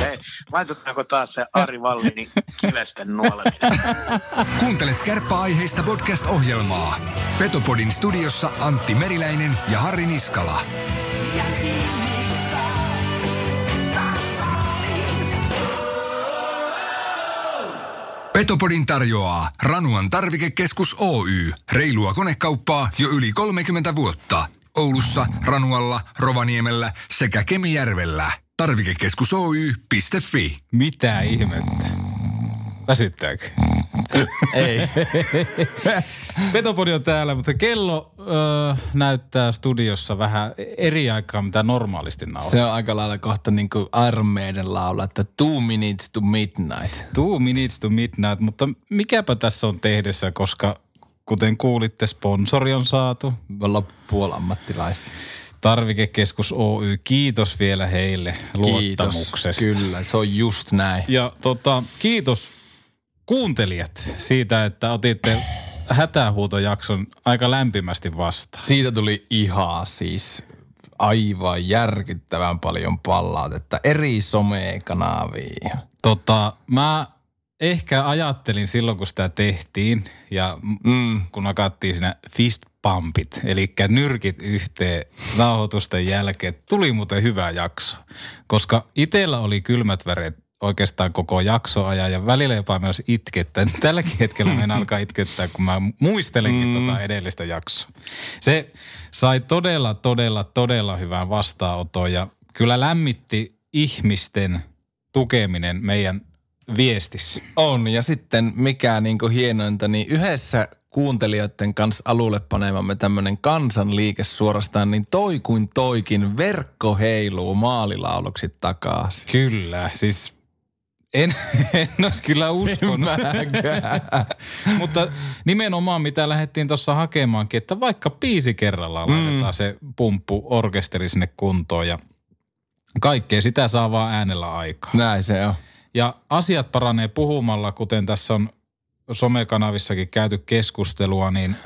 Hei, laitetaanko taas se Ari Vallini kivesten nuoleminen? Kuuntelet kärppäaiheista podcast-ohjelmaa. Petopodin studiossa Antti Meriläinen ja Harri Niskala. Petopodin tarjoaa Ranuan tarvikekeskus Oy. Reilua konekauppaa jo yli 30 vuotta. Oulussa, Ranualla, Rovaniemellä sekä Kemijärvellä. Tarvikekeskus Oy.fi. Mitä ihmettä? Väsyttääkö? Ei. Petopodi on täällä, mutta kello ö, näyttää studiossa vähän eri aikaa, mitä normaalisti nauhoittaa. Se on aika lailla kohta niin kuin Iron Maiden laula, että two minutes to midnight. Two minutes to midnight, mutta mikäpä tässä on tehdessä, koska kuten kuulitte, sponsori on saatu. Me ollaan puolammattilaisia. Tarvikekeskus Oy, kiitos vielä heille luottamuksesta. Kiitos. Kyllä, se on just näin. Ja tota, kiitos kuuntelijat siitä, että otitte hätähuutojakson aika lämpimästi vastaan. Siitä tuli ihan siis aivan järkyttävän paljon palautetta eri somekanaviin. Tota, mä ehkä ajattelin silloin, kun sitä tehtiin ja mm. kun nakattiin siinä fist pumpit, eli nyrkit yhteen nauhoitusten jälkeen, tuli muuten hyvä jakso. Koska itellä oli kylmät väreet oikeastaan koko jaksoajan ja välillä jopa myös itkettää. Tälläkin hetkellä en alkaa itkettää, kun mä muistelenkin mm. tota edellistä jaksoa. Se sai todella, todella, todella hyvän vastaanoton ja kyllä lämmitti ihmisten tukeminen meidän viestissä. On, ja sitten mikä niin kuin hienointa, niin yhdessä kuuntelijoiden kanssa alulle panemamme tämmöinen kansanliike suorastaan, niin toi kuin toikin verkko heiluu maalilauluksi takaisin. Kyllä, siis en, en olisi kyllä uskonut. Mutta nimenomaan mitä lähdettiin tuossa hakemaankin, että vaikka piisi kerrallaan mm. laitetaan se pumppu orkesteri sinne kuntoon ja kaikkea sitä saa vaan äänellä aikaa. Näin se on. Ja asiat paranee puhumalla, kuten tässä on somekanavissakin käyty keskustelua, niin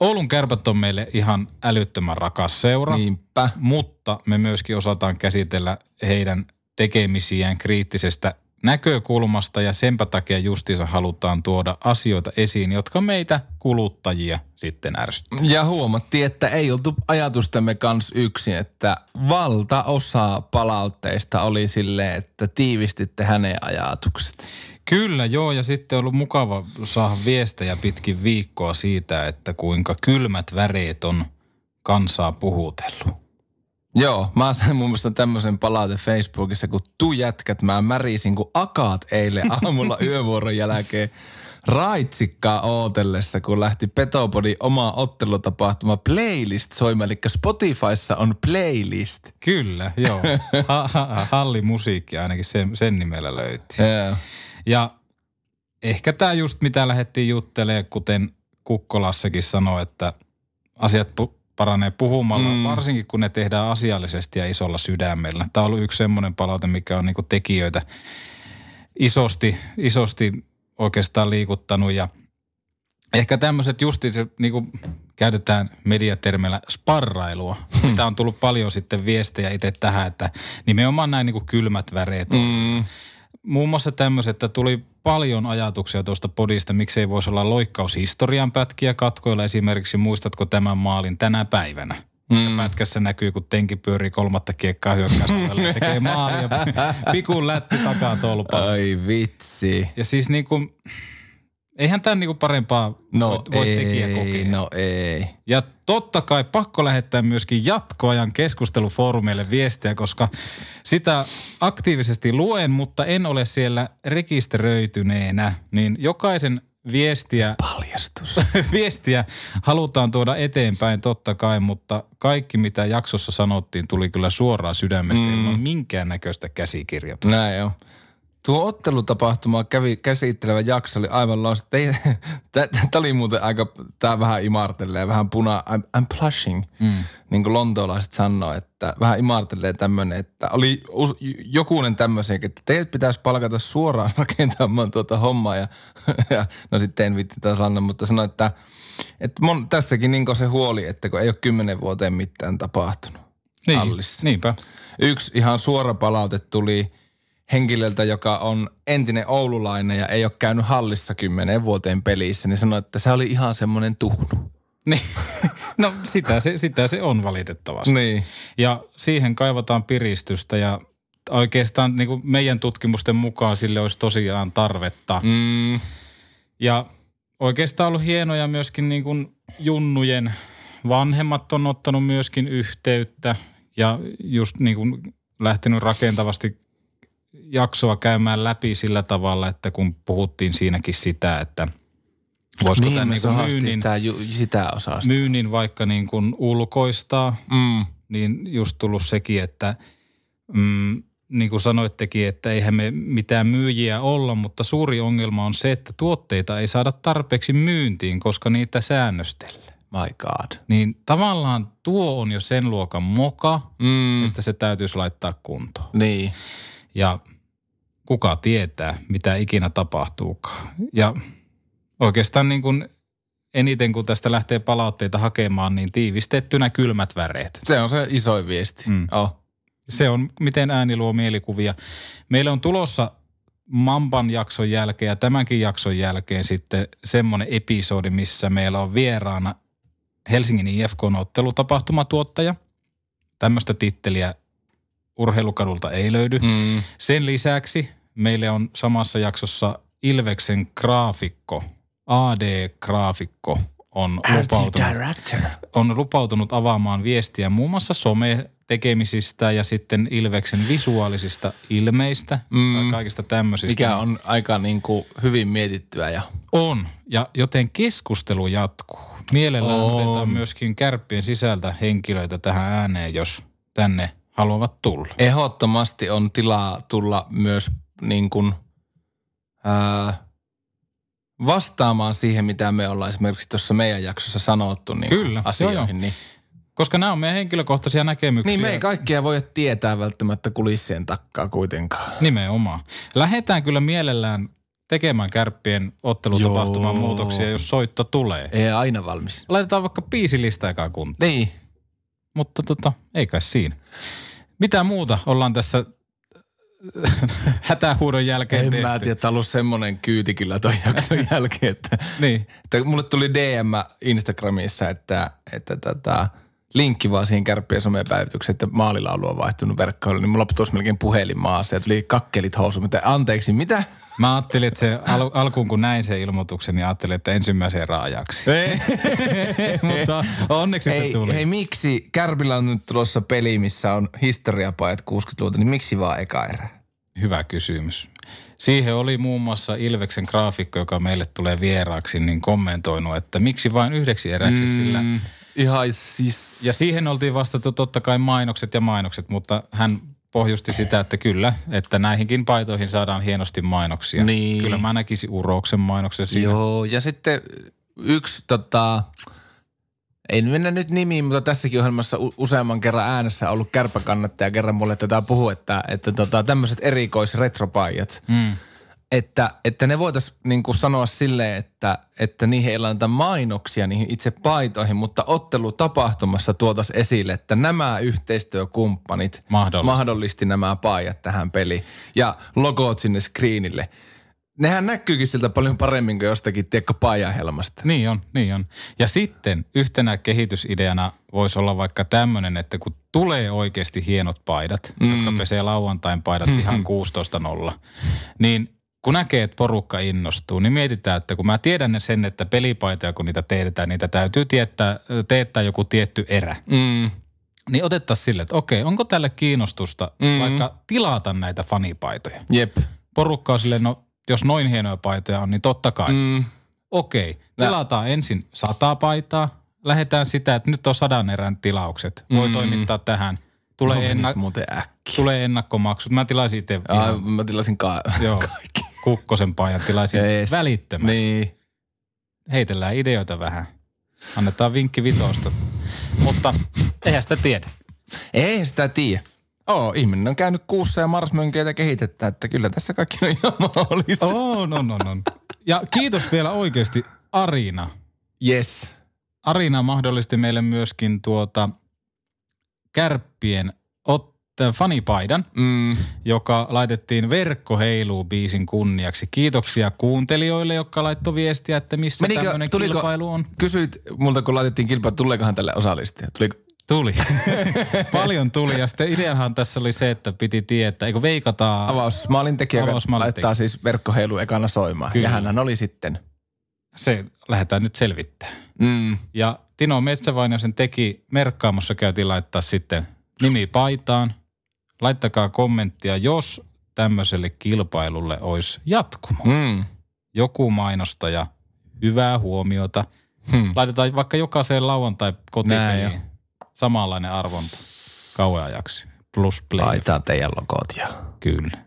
Oulun kärpät on meille ihan älyttömän rakas seura. Niinpä. Mutta me myöskin osataan käsitellä heidän tekemisiään kriittisestä näkökulmasta ja senpä takia justiinsa halutaan tuoda asioita esiin, jotka meitä kuluttajia sitten ärsyttää. Ja huomattiin, että ei oltu ajatustamme kanssa yksin, että valtaosa palautteista oli silleen, että tiivistitte hänen ajatukset. Kyllä joo ja sitten on ollut mukava saada viestejä pitkin viikkoa siitä, että kuinka kylmät väreet on kansaa puhutellut. Joo, mä sain muun muassa tämmöisen palaute Facebookissa, kun tu jätkät, mä märisin kuin akaat eilen aamulla yövuoron jälkeen raitsikkaa ootellessa, kun lähti Petopodin oma ottelutapahtuma playlist soimaan, eli Spotifyssa on playlist. Kyllä, joo. Ha, ha, halli musiikki ainakin sen, sen nimellä löytyy. Yeah. Ja ehkä tämä just mitä lähdettiin juttelemaan, kuten Kukkolassakin sanoi, että asiat pu- paranee puhumalla, mm. varsinkin kun ne tehdään asiallisesti ja isolla sydämellä. Tämä on ollut yksi semmoinen palaute, mikä on niinku tekijöitä isosti, isosti oikeastaan liikuttanut ja ehkä tämmöiset justi se niinku käytetään mediatermeillä sparrailua, hmm. mitä on tullut paljon sitten viestejä itse tähän, että nimenomaan näin niinku kylmät väreet on. Mm. Muun muassa tämmöiset, että tuli paljon ajatuksia tuosta podista, miksei voisi olla loikkaushistorian pätkiä katkoilla esimerkiksi, muistatko tämän maalin tänä päivänä? Mm. Pätkässä näkyy, kun tenki pyörii kolmatta kiekkaa hyökkäysalueella tekee maalia. Pikun lätti takaa tolpalla. Ai vitsi. Ja siis niin kuin, eihän tämän niin kuin parempaa No voi, voi tekijä ei, kokea. no ei. Ja totta kai pakko lähettää myöskin jatkoajan keskustelufoorumeille viestiä, koska sitä aktiivisesti luen, mutta en ole siellä rekisteröityneenä, niin jokaisen viestiä, Paljastus. viestiä halutaan tuoda eteenpäin totta kai, mutta kaikki mitä jaksossa sanottiin tuli kyllä suoraan sydämestä mm. ilman minkäännäköistä käsikirjoitusta. Näin on. Tuo ottelutapahtuma kävi käsittelevä jakso oli aivan loistava. Tämä oli muuten aika, tämä vähän imartelee, vähän puna, I'm, I'm blushing. Mm. Niin kuin lontoolaiset sanoo, että vähän imartelee tämmöinen, että oli us, jokunen tämmöisen, että teidät pitäisi palkata suoraan rakentamaan tuota hommaa. Ja, ja no sitten en vitti taas anna, mutta sanoi, että, että mon, tässäkin niin se huoli, että kun ei ole kymmenen vuoteen mitään tapahtunut. Niin, Hallissa. niinpä. Yksi ihan suora palaute tuli henkilöltä, joka on entinen oululainen ja ei ole käynyt hallissa kymmeneen vuoteen pelissä, niin sanoi, että se oli ihan semmoinen tuhnu. Niin. No sitä se, sitä se on valitettavasti. Niin. Ja siihen kaivataan piristystä ja oikeastaan niin kuin meidän tutkimusten mukaan sille olisi tosiaan tarvetta. Mm. Ja oikeastaan ollut hienoja myöskin niin kuin junnujen vanhemmat on ottanut myöskin yhteyttä ja just niin kuin lähtenyt rakentavasti jaksoa käymään läpi sillä tavalla, että kun puhuttiin siinäkin sitä, että voisiko Niin, tämän niin myynnin, sitä, ju, sitä myynnin vaikka niin kuin ulkoistaa, Mm. niin just tullut sekin, että mm, niin kuin sanoittekin, että eihän me mitään myyjiä olla, mutta suuri ongelma on se, että tuotteita ei saada tarpeeksi myyntiin, koska niitä säännöstellään. My God. Niin tavallaan tuo on jo sen luokan moka, Mm. että se täytyisi laittaa kuntoon. Niin. Ja kuka tietää, mitä ikinä tapahtuukaan. Ja oikeastaan niin kuin eniten kun tästä lähtee palautteita hakemaan, niin tiivistettynä kylmät väreet. Se on se isoin viesti. Mm. Oh. Se on, miten ääni luo mielikuvia. Meillä on tulossa Mamban jakson jälkeen ja tämänkin jakson jälkeen sitten semmoinen episodi, missä meillä on vieraana Helsingin IFK-ottelutapahtumatuottaja. Tämmöistä titteliä urheilukadulta ei löydy. Mm. Sen lisäksi meille on samassa jaksossa Ilveksen graafikko, AD-graafikko on lupautunut, on lupautunut avaamaan viestiä muun muassa some-tekemisistä ja sitten Ilveksen visuaalisista ilmeistä Mm. ja kaikista tämmöisistä. Mikä on aika niin kuin hyvin mietittyä ja On, ja joten keskustelu jatkuu. Mielellään On. otetaan myöskin kärppien sisältä henkilöitä tähän ääneen, jos tänne haluavat tulla. ehdottomasti on tilaa tulla myös niin kuin, ää, vastaamaan siihen, mitä me ollaan esimerkiksi tuossa meidän jaksossa sanottu niin Kyllä, asioihin. joo, joo. Niin, Koska nämä on meidän henkilökohtaisia näkemyksiä. niin me ei kaikkea voi tietää välttämättä kulissien takkaa kuitenkaan. Nimenomaan. Lähdetään kyllä mielellään tekemään kärppien ottelutapahtuman Joo. muutoksia, jos soitto tulee. Ei aina valmis. Laitetaan vaikka biisilista ekaa kuntoon. Niin. Mutta tota, ei kai siinä. Mitä muuta ollaan tässä hätähuudon jälkeen En tehty? mä tiedä, että ollut semmoinen kyyti kyllä ton jakson jälkeen, että, Niin. että mulle tuli DM Instagramissa, että, että tätä, linkki vaan siihen kärppien somepäivitykseen, että maalilaulu on vaihtunut verkkoon, niin mulla putosi melkein puhelin maassa ja tuli kakkelit housu. Mitä, anteeksi, mitä? Mä ajattelin, että se al- alkuun kun näin sen ilmoituksen, niin ajattelin, että ensimmäiseen raajaksi. Mutta onneksi se tuli. hei, miksi Kärpillä on nyt tulossa peli, missä on historiapajat 60-luvulta, niin miksi vaan eka erä? Hyvä kysymys. Siihen oli muun muassa Ilveksen graafikko, joka meille tulee vieraaksi, niin kommentoinut, että miksi vain yhdeksi eräksi, mm. sillä... Ihan siis... Ja siihen oltiin vastattu totta kai mainokset ja mainokset, mutta hän pohjusti sitä, että kyllä, että näihinkin paitoihin saadaan hienosti mainoksia. Niin. Kyllä mä näkisin Urouksen mainoksen siinä. Joo, ja sitten yksi tota, ei mennä nyt nimiin, mutta tässäkin ohjelmassa useamman kerran äänessä ollut kärpäkannattaja kerran mulle tätä puhuu, että, että tota, tämmöiset erikoisretropajat, Mm. Että, että ne voitaisiin niin sanoa silleen, että, että niihin ei laita mainoksia niihin itse paitoihin, mutta ottelutapahtumassa tuotaisiin esille, että nämä yhteistyökumppanit Mahdollisti. mahdollisti nämä paijat tähän peliin ja logot sinne screenille. Nehän näkyykin siltä paljon paremmin kuin jostakin, tiedätkö, paijahelmasta. Niin on, niin on. Ja sitten yhtenä kehitysideana voisi olla vaikka tämmöinen, että kun tulee oikeasti hienot paidat, mm. jotka pesee lauantain paidat ihan 16-0, niin kun näkee, että porukka innostuu, niin mietitään, että kun mä tiedän sen, että pelipaitoja kun niitä teetetään, niitä täytyy tietää, teettää joku tietty erä. Mm. Niin otettaisiin sille, että okei, onko tälle kiinnostusta mm. vaikka tilata näitä fanipaitoja? Jep. Porukka on silleen, no jos noin hienoja paitoja on, niin totta kai. Mm. Okei, tilataan ensin sata paitaa. Lähdetään sitä, että nyt on sadan erän tilaukset. Voi Mm. toimittaa tähän. Tulee, Tulee enna- muuten äkki. tulee ennakkomaksut. Mä tilaisin itse Ai, ihan mä tilasin ka- Joo. kaikki. Kukkosen paijan. Tilaisin Jees. välittömästi. Niin. Heitellään ideoita vähän. Annetaan vinkki vitosta. Mutta eihän sitä tiedä. Ei sitä tiedä. Oo, ihminen on käynyt kuussa ja marsmönkeitä kehitettä, että kyllä tässä kaikki on ihan mahdollista. On, on, on, on. Ja kiitos vielä oikeasti Arina. Yes. Arina mahdollisti meille myöskin tuota kärppien fanipaidan, Mm. joka laitettiin verkkoheiluun biisin kunniaksi. Kiitoksia kuuntelijoille, jotka laittoi viestiä, että missä tämmöinen kilpailu on. Kysyit multa, kun laitettiin kilpailu, tuleekohan tälle osallistujia? Tuliko? Tuli. Paljon tuli ja sitten ideahan tässä oli se, että piti tietää, eikö veikataan. Avausmaalin tekijä joka Avausmaalin laittaa siis verkkoheilu ekana soimaan. Kyllä. Ja hänhän oli sitten. Se lähdetään nyt selvittämään. Mm. Ja Tino Metsävainio sen teki, merkkaamossa käytiin laittaa sitten nimi paitaan. Laittakaa kommenttia, jos tämmöiselle kilpailulle olisi jatkumo. Mm. Joku mainostaja, hyvää huomiota. Hmm. Laitetaan vaikka jokaiseen lauantai kotipeliin samanlainen arvonta kauan ajaksi. Plus play. Laitaa teidän logot ja... Kyllä.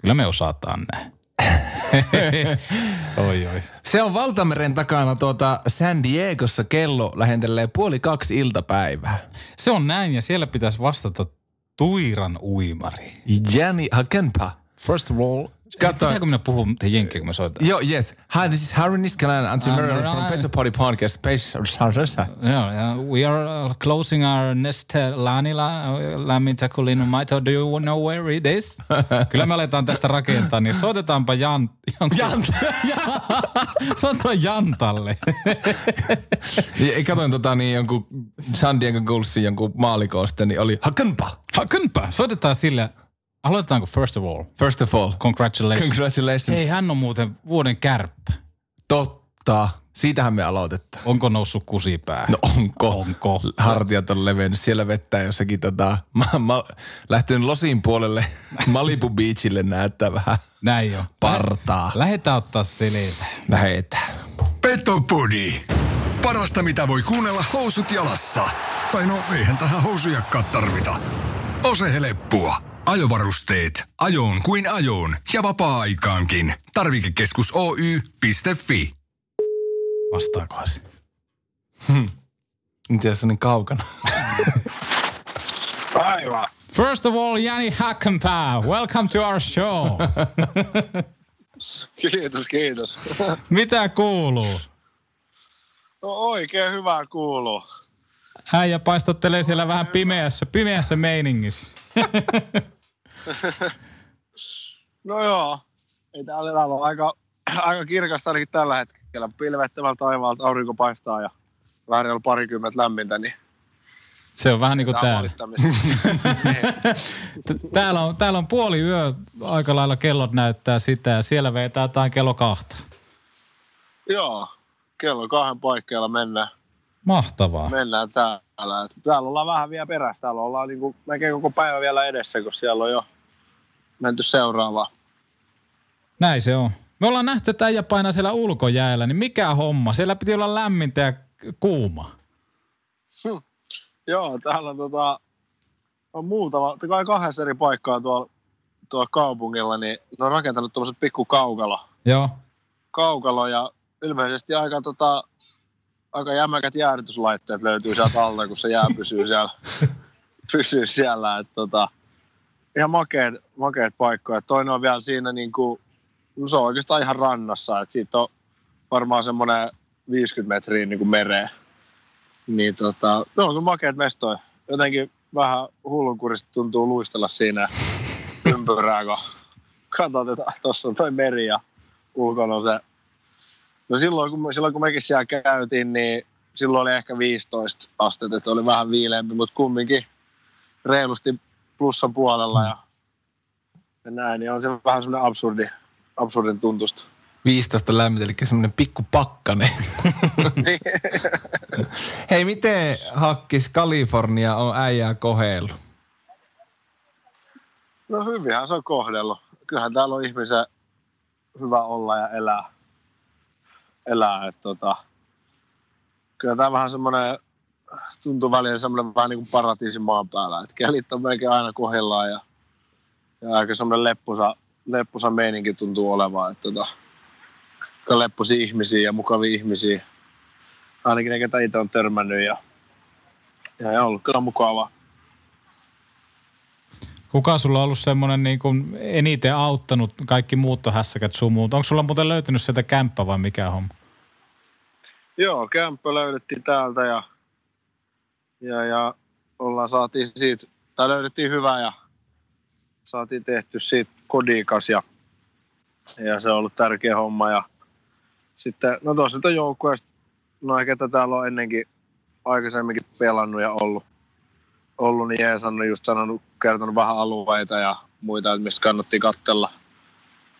Kyllä me osataan näin. oi oi. Se on Valtameren takana tuota San Diegossa kello lähentelee puoli kaksi iltapäivää. Se on näin ja siellä pitäisi vastata Tuiran uimari. Jani Hakenpa. First of all, Katso- pitääkö minä puhua te jenkkiä, kun me soitan? Joo, yes. Hi, this is Harry Niskanen and Ah, Merrill from. Petro Party Podcast. Space Sarasa. Yeah, we are uh, closing our Neste Lanila uh, Lämmintä Kulinu Maito. Do you know where it is? Kyllä me aletaan tästä rakentaa, niin soitetaanpa Jan... Jan... Soitetaan Jantalle. Ja Katoin tota niin jonkun San Diego jonkun maalikoosta, niin oli Hakenpa. Hakenpä, soitetaan sille. Aloitetaanko first of all? First of all, Congratulations. congratulations. Hei, hän on muuten vuoden kärppä. Totta. Siitähän me aloitetaan. Onko noussut kusipää? No onko? Onko? Hartiat on levennyt. Siellä vettää jossakin tota, mä, mä, lähtenyt Losin puolelle Malibu Beachille näyttää vähän Näin jo. partaa. Lähetään ottaa selvää. Lähetään. Petopodi. Parasta mitä voi kuunnella housut jalassa. Tai no eihän tähän housujakkaan tarvita. Ose heleppua. Ajovarusteet. Ajoon kuin ajoon. Ja vapaa-aikaankin. Tarvikekeskus Oy.fi. Vastaakohan se? En tiedä, se on niin kaukana. Aivan. First of all, Jani Hackenpää, welcome to our show. Kiitos, kiitos. Mitä kuuluu? No, oikein hyvää kuuluu. Äijä paistattelee siellä vähän pimeässä, pimeässä meiningissä. No joo. Ei täällä, täällä on aika, aika kirkasta ainakin tällä hetkellä. Pilvettävällä taivaalta aurinko paistaa ja vähän reilu parikymmentä lämmintä, niin Se on vähän niin kuin tää on täällä. Täällä on, täällä on puoli yö, aika lailla kellot näyttää sitä ja siellä vetää jotain kello kahta. Joo, kello kahden paikkeilla mennään, Mahtavaa. mennään täällä. Täällä ollaan vähän vielä perässä. Täällä ollaan niinku melkein koko päivä vielä edessä, kun siellä on jo menty seuraavaan. Näin se on. Me ollaan nähty, että äijä painaa siellä ulkojäällä, niin mikä homma? Siellä piti olla lämmintä ja kuuma. Joo, täällä on, tota, on muutama, kai kahdessa eri paikkaa tuolla, tuolla kaupungilla, niin ne on rakentanut tuommoiset pikku kaukalo. Joo. kaukalo ja ilmeisesti aika, tota, aika jämäkät jäähdytyslaitteet löytyy sieltä alta, kun se jää pysyy siellä. pysyy siellä että, tota, ihan makeat, makeat paikkoja. Toinen on vielä siinä, niin kuin, no se on oikeastaan ihan rannassa, että siitä on varmaan semmoinen 50 metriä niin kuin mereen. Niin tota, ne on kyllä makeat mestoja. Jotenkin vähän hullunkurista tuntuu luistella siinä ympyrää, kun katsot, että tuossa on toi meri ja ulkona on se. No silloin kun, silloin kun mekin siellä käytiin, niin silloin oli ehkä 15 astetta, että oli vähän viileämpi, mutta kumminkin reilusti plussan puolella ja, ja näin, niin on se vähän semmoinen absurdi, absurdin tuntusta. 15 lämmintä, eli semmoinen pikku pakkane. Hei, miten hakkis Kalifornia on äijää kohellut? No hyvinhän se on kohdellut. Kyllähän täällä on ihmisen hyvä olla ja elää. Elää että tota, kyllä tämä vähän semmoinen, tuntuu välillä semmoinen vähän niin kuin paratiisi maan päällä. Että kelit on melkein aina kohdillaan ja, ja aika semmoinen leppusa, leppusa meininki tuntuu olevan. Että tota, aika leppusia ihmisiä ja mukavia ihmisiä. Ainakin ne, ketä itse on törmännyt ja, ja, ja ollut kyllä mukavaa. Kuka sulla on ollut semmoinen niin kuin eniten auttanut kaikki muuttohässäkät sun muut? Onko sulla muuten löytynyt sieltä kämppä vai mikä homma? Joo, kämppä löydettiin täältä ja, ja, ja ollaan saatiin siitä, tai löydettiin hyvä ja saatiin tehty siitä kodikas ja, ja se on ollut tärkeä homma. Ja sitten, no tuossa nyt on joukkueesta, no ketä täällä on ennenkin aikaisemminkin pelannut ja ollut, ollut niin Jees on just sanonut, kertonut vähän alueita ja muita, että mistä kannatti kattella,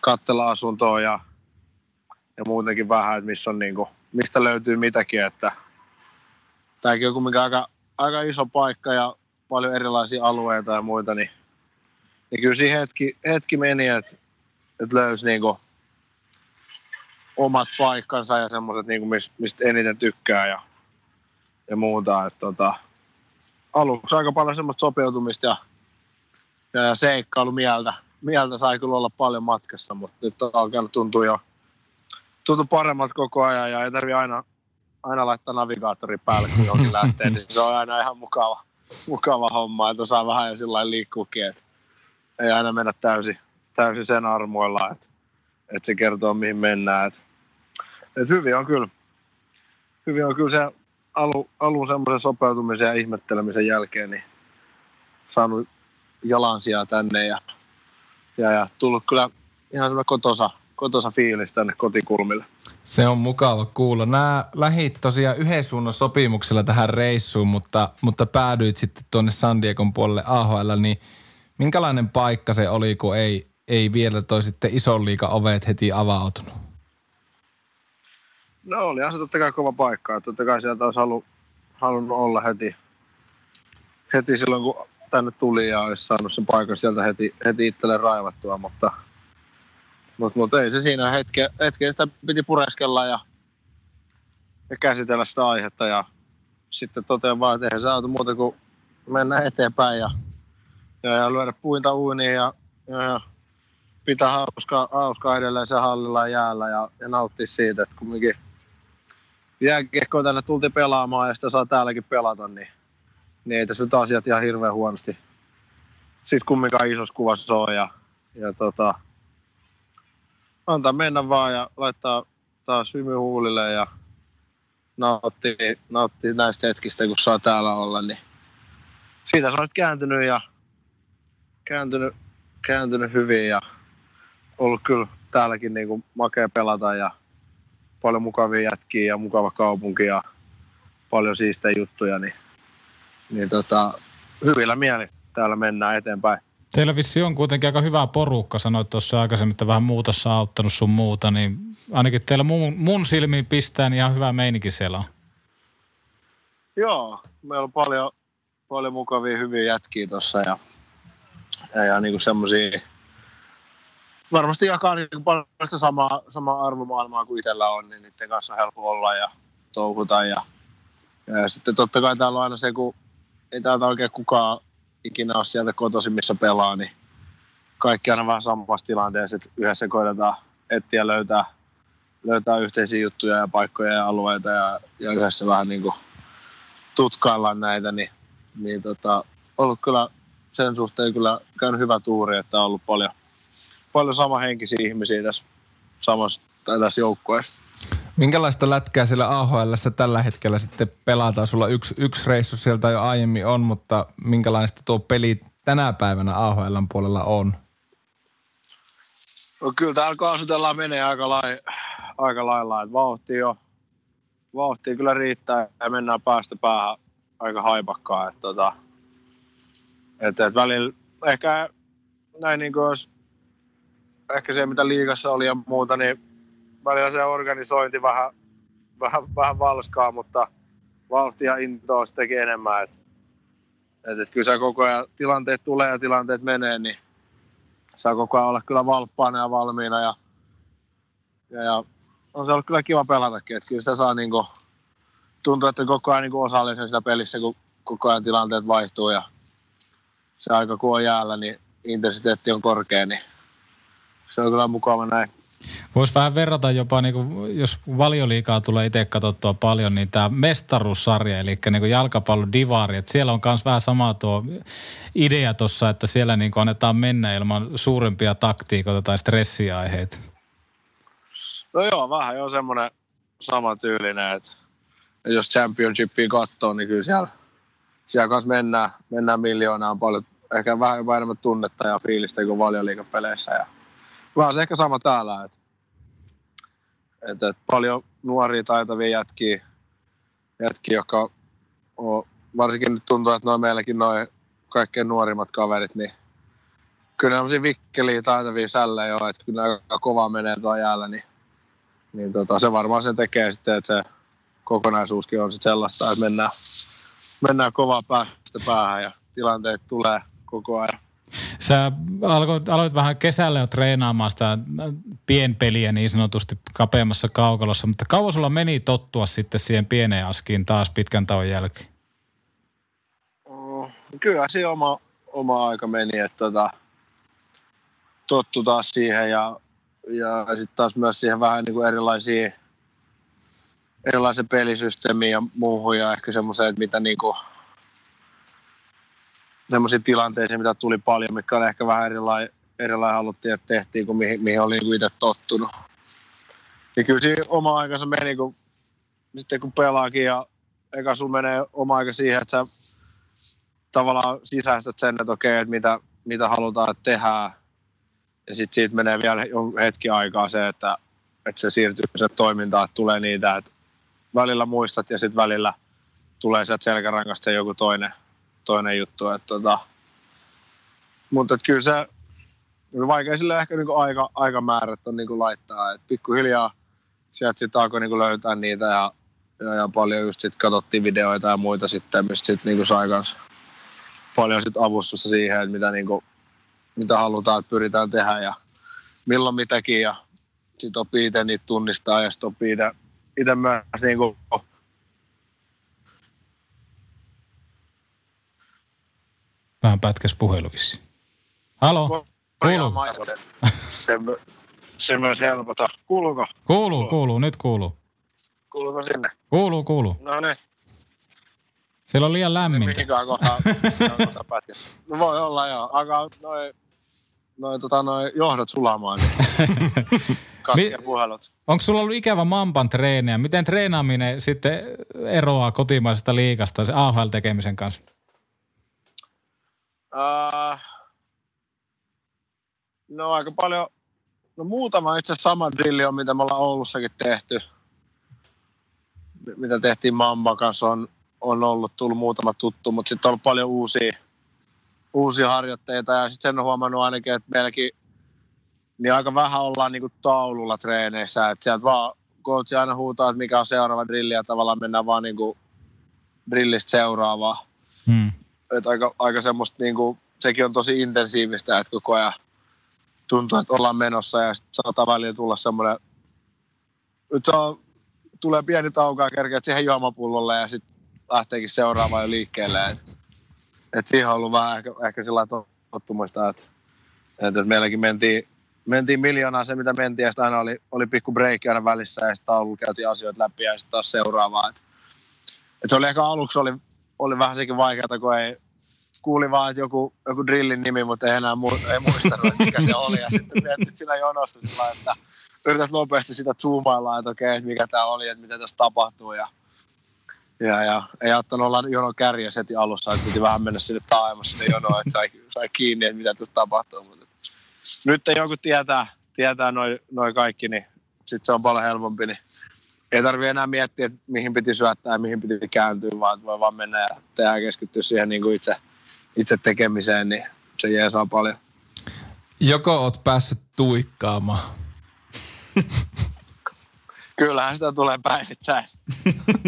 kattella asuntoa ja, ja muutenkin vähän, että missä on niinku, mistä löytyy mitäkin, että tämäkin on kuitenkin aika, aika iso paikka ja paljon erilaisia alueita ja muita, niin, niin kyllä siinä hetki, hetki meni, että, että löysi niinku omat paikkansa ja semmoiset, niinku, mistä eniten tykkää ja, ja muuta. että tota, aluksi aika paljon semmoista sopeutumista ja, ja seikkailumieltä. Mieltä sai kyllä olla paljon matkassa, mutta nyt alkanut tuntua jo tuntuu paremmat koko ajan ja ei tarvi aina, aina laittaa navigaattori päälle, kun johonkin lähtee, niin se on aina ihan mukava, mukava homma, että osaa vähän jo sillä liikkuukin, että ei aina mennä täysin, täysin sen armoilla, että, että se kertoo mihin mennään. Että, että hyvin on kyllä, hyvin on kyllä se alu, alun semmoisen sopeutumisen ja ihmettelemisen jälkeen niin saanut jalansia tänne ja, ja, ja tullut kyllä ihan semmoinen kotosa, kotosa fiilis tänne kotikulmille. Se on mukava kuulla. Nämä lähit tosiaan yhden suunnan sopimuksella tähän reissuun, mutta, mutta päädyit sitten tuonne San Diegon puolelle AHL, niin minkälainen paikka se oli, kun ei, ei vielä toi sitten ison liiga ovet heti avautunut? No oli se totta kai kova paikka. Totta kai sieltä olisi halu, halunnut olla heti, heti silloin, kun tänne tuli ja olisi saanut sen paikan sieltä heti, heti itselle raivattua, mutta – mutta mut ei se siinä hetke, hetke sitä piti pureskella ja, ja käsitellä sitä aihetta ja sitten totean vaan, että eihän se auta muuta kuin mennä eteenpäin ja, ja, ja lyödä puinta uuniin ja, ja, ja pitää hauskaa, hauskaa edelleen se hallilla jäällä ja, ja nauttia siitä, että kumminkin jääkiekkoa tänne tultiin pelaamaan ja sitä saa täälläkin pelata, niin, niin ei tässä nyt asiat ihan hirveän huonosti. Sitten kumminkaan isossa kuvassa on ja, ja tota, antaa mennä vaan ja laittaa taas hymy huulille ja nauttii, nauttii näistä hetkistä, kun saa täällä olla, niin siitä se on kääntynyt ja kääntynyt, kääntynyt hyvin ja ollut kyllä täälläkin niin kuin makea pelata ja paljon mukavia jätkiä ja mukava kaupunki ja paljon siistejä juttuja, niin, niin tota, hyvillä mieli täällä mennään eteenpäin. Teillä vissi on kuitenkin aika hyvä porukka, sanoit tuossa aikaisemmin, että vähän muutossa on auttanut sun muuta, niin ainakin teillä mun, mun silmiin pistää, niin ihan hyvä meininki siellä on. Joo, meillä on paljon, paljon mukavia, hyviä jätkiä tuossa ja, ja, ja niin semmoisia, varmasti jakaa niin paljon sitä samaa, samaa arvomaailmaa kuin itsellä on, niin niiden kanssa on helppo olla ja touhuta ja, ja sitten totta kai täällä on aina se, kun ei täältä oikein kukaan ikinä ole sieltä kotoisin, missä pelaa, niin kaikki aina vähän samassa tilanteessa, että yhdessä koitetaan etsiä löytää, löytää yhteisiä juttuja ja paikkoja ja alueita ja, ja yhdessä vähän niin kuin tutkaillaan näitä, niin, niin tota, ollut kyllä sen suhteen kyllä käynyt hyvä tuuri, että on ollut paljon, paljon samahenkisiä ihmisiä tässä samassa tässä joukkueessa. Minkälaista lätkää siellä AHL tällä hetkellä sitten pelataan? Sulla yksi, yksi reissu sieltä jo aiemmin on, mutta minkälaista tuo peli tänä päivänä AHL puolella on? No kyllä täällä kaasutellaan menee aika, lai, aika lailla, että vauhti jo, vauhti kyllä riittää ja mennään päästä päähän aika haipakkaan. Että tota, että, että välillä ehkä näin niin kuin olisi, ehkä se mitä liigassa oli ja muuta, niin välillä se organisointi vähän, vähän, vähän valskaa, mutta vauhtia intoa se enemmän. Et, et, et kyllä se koko ajan tilanteet tulee ja tilanteet menee, niin saa koko ajan olla kyllä valppaana ja valmiina. Ja, ja, ja on se ollut kyllä kiva pelatakin, että kyllä sitä saa niinku, tuntuu, että koko ajan niinku osallisen sitä pelissä, kun koko ajan tilanteet vaihtuu ja se aika kun on jäällä, niin intensiteetti on korkea, niin se on kyllä mukava näin. Voisi vähän verrata jopa, niin kuin, jos valioliikaa tulee itse katsottua paljon, niin tämä mestaruussarja, eli niin jalkapallon divari, että siellä on myös vähän sama tuo idea tuossa, että siellä niin kuin annetaan mennä ilman suurempia taktiikoita tai stressiaiheita. No joo, vähän jo semmoinen sama tyylinen, että jos championshipiin katsoo, niin kyllä siellä, siellä kanssa mennään, mennään miljoonaan paljon ehkä vähän jopa enemmän tunnetta ja fiilistä kuin valioliikapeleissä. Ja vähän se ehkä sama täällä, että et, et paljon nuoria taitavia jätkiä, jätkiä jotka on, varsinkin nyt tuntuu, että noin meilläkin noin kaikkein nuorimmat kaverit, niin kyllä on vikkeliä taitavia sällä jo, että kyllä aika kova menee tuo jäällä, niin, niin tota, se varmaan sen tekee sitten, että se kokonaisuuskin on sitten sellaista, että mennään, mennään kovaa päästä päähän ja tilanteet tulee koko ajan. Sä aloit, aloit vähän kesällä jo treenaamaan sitä pienpeliä niin sanotusti kapeammassa kaukalossa, mutta kauan sulla meni tottua sitten siihen pieneen askiin taas pitkän tauon jälkeen? Mm, kyllä se oma, oma aika meni, että tota, tottu taas siihen ja, ja sitten taas myös siihen vähän niin kuin erilaisia erilaisen pelisysteemiin ja muuhun ja ehkä semmoiseen, että mitä niin kuin, semmoisia tilanteisiin, mitä tuli paljon, mikä on ehkä vähän erilainen, erilainen haluttiin, että tehtiin kuin mihin, mihin oli niin itse tottunut. Ja kyllä siinä oma aikansa meni, kun, sitten kun pelaakin ja eka sun menee oma aika siihen, että sä tavallaan sisäistät sen, että okei, että mitä, mitä halutaan että tehdään. Ja sitten siitä menee vielä hetki aikaa se, että, että se siirtyy se toimintaan, että tulee niitä, että välillä muistat ja sitten välillä tulee sieltä selkärangasta se joku toinen, toinen juttu. Että tota, mutta että kyllä se vaikea sille ehkä niinku aika, aikamäärät on niinku laittaa. Et pikkuhiljaa sieltä sitten alkoi niinku löytää niitä ja, ja, ja paljon just sitten katsottiin videoita ja muita sitten, mistä sitten niinku sai kans paljon sit avustusta siihen, että mitä, niinku, mitä halutaan, että pyritään tehdä ja milloin mitäkin ja sitten opii itse niitä tunnistaa ja sitten opii itse myös niin kuin, Vähän pätkäs puhelu Halo? Kuuluu? Se, se myös helpota. Kuuluuko? Kuuluu, kuuluu, nyt kuuluu. Kuuluuko sinne? Kuuluu, kuuluu. No niin. Siellä on liian lämmintä. Mihinkään kohtaan, kohtaan No voi olla joo. Alkaa noin noi, tota, noi johdot sulamaan. Niin puhelut. Onko sulla ollut ikävä Mampan treeniä? Miten treenaaminen sitten eroaa kotimaisesta liikasta se AHL-tekemisen kanssa? Uh, no aika paljon, no muutama itse sama drilli on, mitä me ollaan Oulussakin tehty. Mitä tehtiin Mamban kanssa on, on ollut, tullut muutama tuttu, mutta sitten on ollut paljon uusia, uusia harjoitteita ja sitten sen on huomannut ainakin, että meilläkin niin aika vähän ollaan niinku taululla treeneissä, että sieltä vaan coachi aina huutaa, että mikä on seuraava drilli ja tavallaan mennään vaan niinku drillistä seuraavaa. Hmm. Et aika, aika semmoista niinku, sekin on tosi intensiivistä, että koko ajan tuntuu, että ollaan menossa ja sitten saattaa välillä tulla semmoinen, että se on, tulee pieni tauko ja kerkeät siihen juomapullolle ja sitten lähteekin seuraavaan jo liikkeelle. Et, et siihen on ollut vähän ehkä, ehkä sillä tottumusta, että, että meilläkin mentiin mentiin miljoonaa se, mitä mentiin, ja sitten aina oli, oli pikku break aina välissä, ja sitten taululla käytiin asioita läpi, ja sitten taas seuraavaa. Et, et se oli ehkä aluksi oli, oli vähän sekin vaikeaa, kun ei, kuuli vaan, joku, joku drillin nimi, mutta ei enää mu, ei muistanut, mikä se oli, ja sitten mietit siinä jonossa sillä että yrität nopeasti sitä zoomailla, että okei, että mikä tämä oli, että mitä tässä tapahtuu, ja ja, ja ei ottanut olla jonon kärjessä heti alussa, että piti vähän mennä sinne taaemassa sinne jonoon, että sai, sai kiinni, että mitä tässä tapahtuu. Mutta nyt joku tietää, tietää noin noi kaikki, niin sitten se on paljon helpompi. Niin ei tarvitse enää miettiä, että mihin piti syöttää ja mihin piti kääntyä, vaan voi vaan mennä ja tehdä keskittyä siihen niin kuin itse, itse tekemiseen, niin se jeesaa paljon. Joko oot päässyt tuikkaamaan? Kyllähän sitä tulee päivittäin.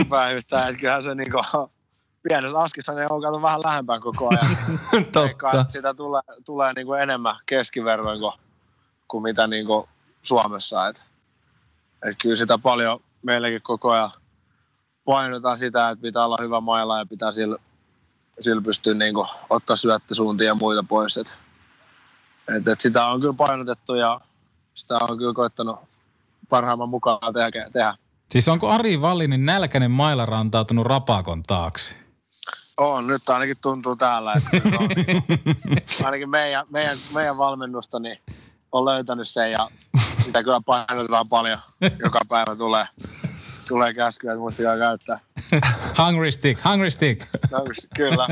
päivittäin. Että kyllähän se niin kuin, pienessä askissa ne on kato vähän lähempään koko ajan. Totta. Eikä, sitä tulee, tulee niin kuin enemmän keskiverroin kuin, kuin mitä niin kuin Suomessa. Et, et kyllä sitä paljon meillekin koko ajan painotetaan sitä, että pitää olla hyvä mailla ja pitää sillä, sillä pystyä niin kuin, ottaa syöttösuuntia ja muita pois. Et, et, et sitä on kyllä painotettu ja sitä on kyllä koittanut parhaimman mukaan tehdä. tehdä. Siis onko Ari Vallinin nälkäinen maila rantautunut rapakon taakse? On, nyt ainakin tuntuu täällä, että on, niin, ainakin meidän, meidän, meidän valmennusta niin on löytänyt sen ja sitä kyllä painotetaan paljon. Joka päivä tulee, tulee käskyä, että muistakaa käyttää. hungry stick, hungry stick. Kyllä.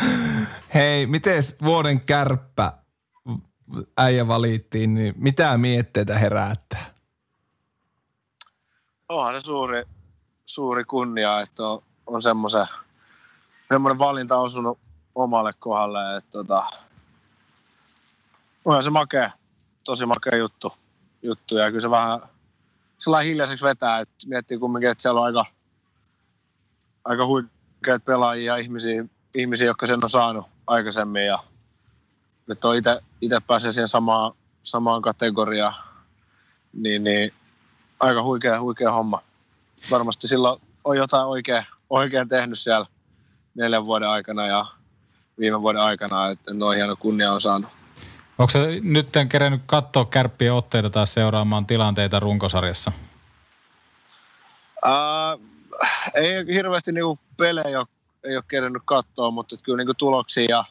Hei, miten vuoden kärppä äijä valittiin, niin mitä mietteitä herättää? Onhan se suuri, suuri kunnia, että on, on semmoisen, semmoinen valinta osunut omalle kohdalle. Että tota, onhan se makea, tosi makea juttu. juttu ja kyllä se vähän sellainen hiljaiseksi vetää, että miettii kumminkin, että siellä on aika, aika huikeat pelaajia ja ihmisiä, ihmisiä, jotka sen on saanut aikaisemmin ja nyt on itse pääsee siihen samaan, samaan kategoriaan, niin, niin aika huikea, huikea homma. Varmasti silloin on jotain oikein, oikein tehnyt siellä neljän vuoden aikana ja viime vuoden aikana, että noin hieno kunnia on saanut. Onko se nyt kerännyt katsoa kärppien otteita tai seuraamaan tilanteita runkosarjassa? Uh, ei hirveästi niinku pelejä ole, ei ole kerännyt katsoa, mutta kyllä niinku tuloksia ja,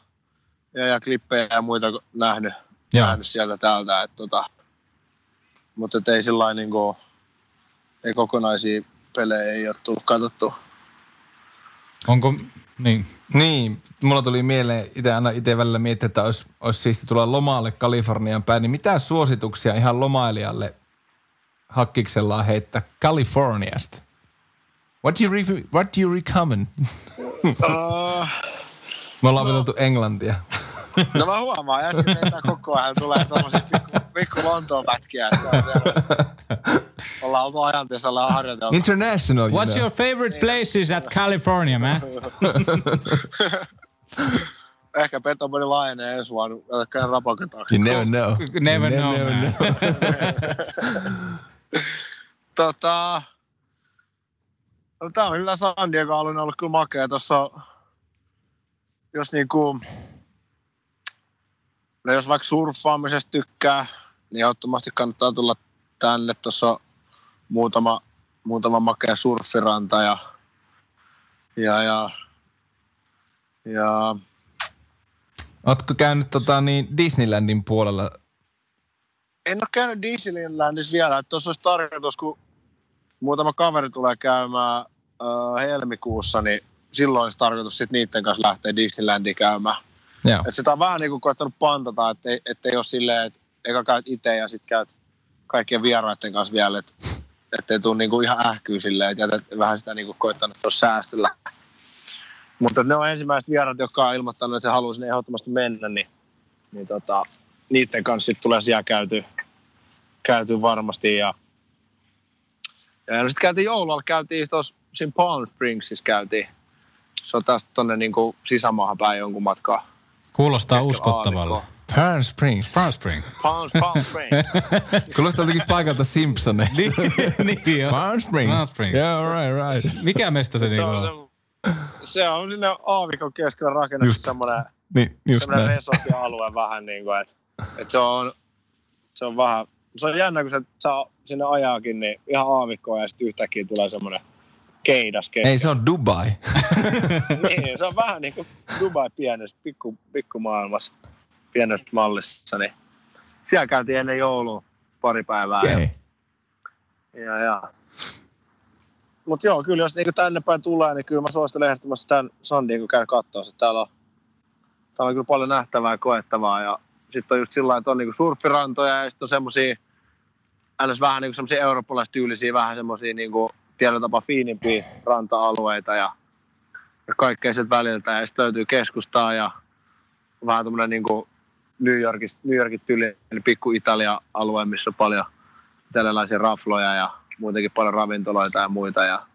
ja, ja klippejä ja muita nähnyt, nähnyt sieltä täältä. Et tota, mutta et ei sillä niinku, ei kokonaisia pelejä ei ole tullut katsottua. Onko, niin. Niin, mulla tuli mieleen, itse aina itse välillä miettiä, että olisi, olisi siisti tulla lomalle Kalifornian päin, niin mitä suosituksia ihan lomailijalle hakkiksellaan heittää Kaliforniasta? What do you, re- what do you recommend? Uh, Me ollaan no. englantia. No mä huomaan, että koko ajan tulee tuommoisia pikku, pikku Lontoon pätkiä. Ollaan oltu ajan tasalla harjoiteltu. International, you What's know. your favorite places at California, man? Ehkä Petobody laajenee ensi vuonna. Rapakan taakse. You never know. Never you know, never know. tota, no, tää on kyllä San Diego alun ollut kyllä makea. Tuossa jos niinku, no jos vaikka surffaamisesta tykkää, niin ehdottomasti kannattaa tulla tänne. Tuossa muutama, muutama makea surffiranta ja, ja, ja, ja Oletko käynyt tota, niin Disneylandin puolella? En ole käynyt Disneylandissa vielä. Tuossa olisi tarkoitus, kun muutama kaveri tulee käymään uh, helmikuussa, niin silloin olisi tarkoitus sit niiden kanssa lähteä Disneylandiin käymään. Joo. Et sitä on vähän niin kuin koettanut pantata, että ei, ole silleen, että eka käyt itse ja sitten käyt kaikkien vieraiden kanssa vielä, että ettei tule niinku ihan ähkyy silleen, että jätät vähän sitä niinku koittanut tuossa säästellä. Mutta ne on ensimmäiset vierat, jotka on ilmoittanut, että he haluaisivat sinne ehdottomasti mennä, niin, niin tota, niiden kanssa sitten tulee siellä käyty, käyty varmasti. Ja, ja sitten käytiin joululla, käytiin tuossa siinä Palm Springsissa käytiin. Se on tästä tuonne niinku sisämaahan päin jonkun matkaa. Kuulostaa uskottavalle. Palm Springs. Palm Springs. Palm, Palm Springs. Kuulostaa jotenkin paikalta Simpsoneista. niin, niin jo. Palm Springs. Palm Springs. Yeah, right, right. Mikä mestä se, se niinku on? Se on sinne aavikon keskellä rakennettu semmoinen, niin, semmoinen resortti-alue vähän niin kuin, että, että se on, se on vähän, se on jännä, kun se saa sinne ajaakin, niin ihan aavikkoa ja sitten yhtäkkiä tulee semmoinen keidas keskellä. Ei, se on Dubai. niin, se on vähän niin kuin Dubai pienessä, pikku, pikku maailmassa, pienessä mallissa, niin siellä käytiin ennen joulua pari päivää. Okay. Ja, ja. Mutta joo, kyllä jos niinku tänne päin tulee, niin kyllä mä suosittelen ehdottomasti tämän Sandin, kun käy katsoa. Täällä on, täällä on kyllä paljon nähtävää ja koettavaa. Ja sitten on just sillä että on niinku surfirantoja ja sitten on semmosia, ns. vähän niinku semmosia eurooppalaistyylisiä, vähän semmosia niinku tietyllä tapaa fiinimpiä ranta-alueita ja, ja kaikkea sieltä väliltä. Ja sitten löytyy keskustaa ja vähän tämmöinen niin New, Yorkin, New Yorkin tyyli, eli pikku Italia-alue, missä on paljon italialaisia rafloja ja muutenkin paljon ravintoloita ja muita. Ja,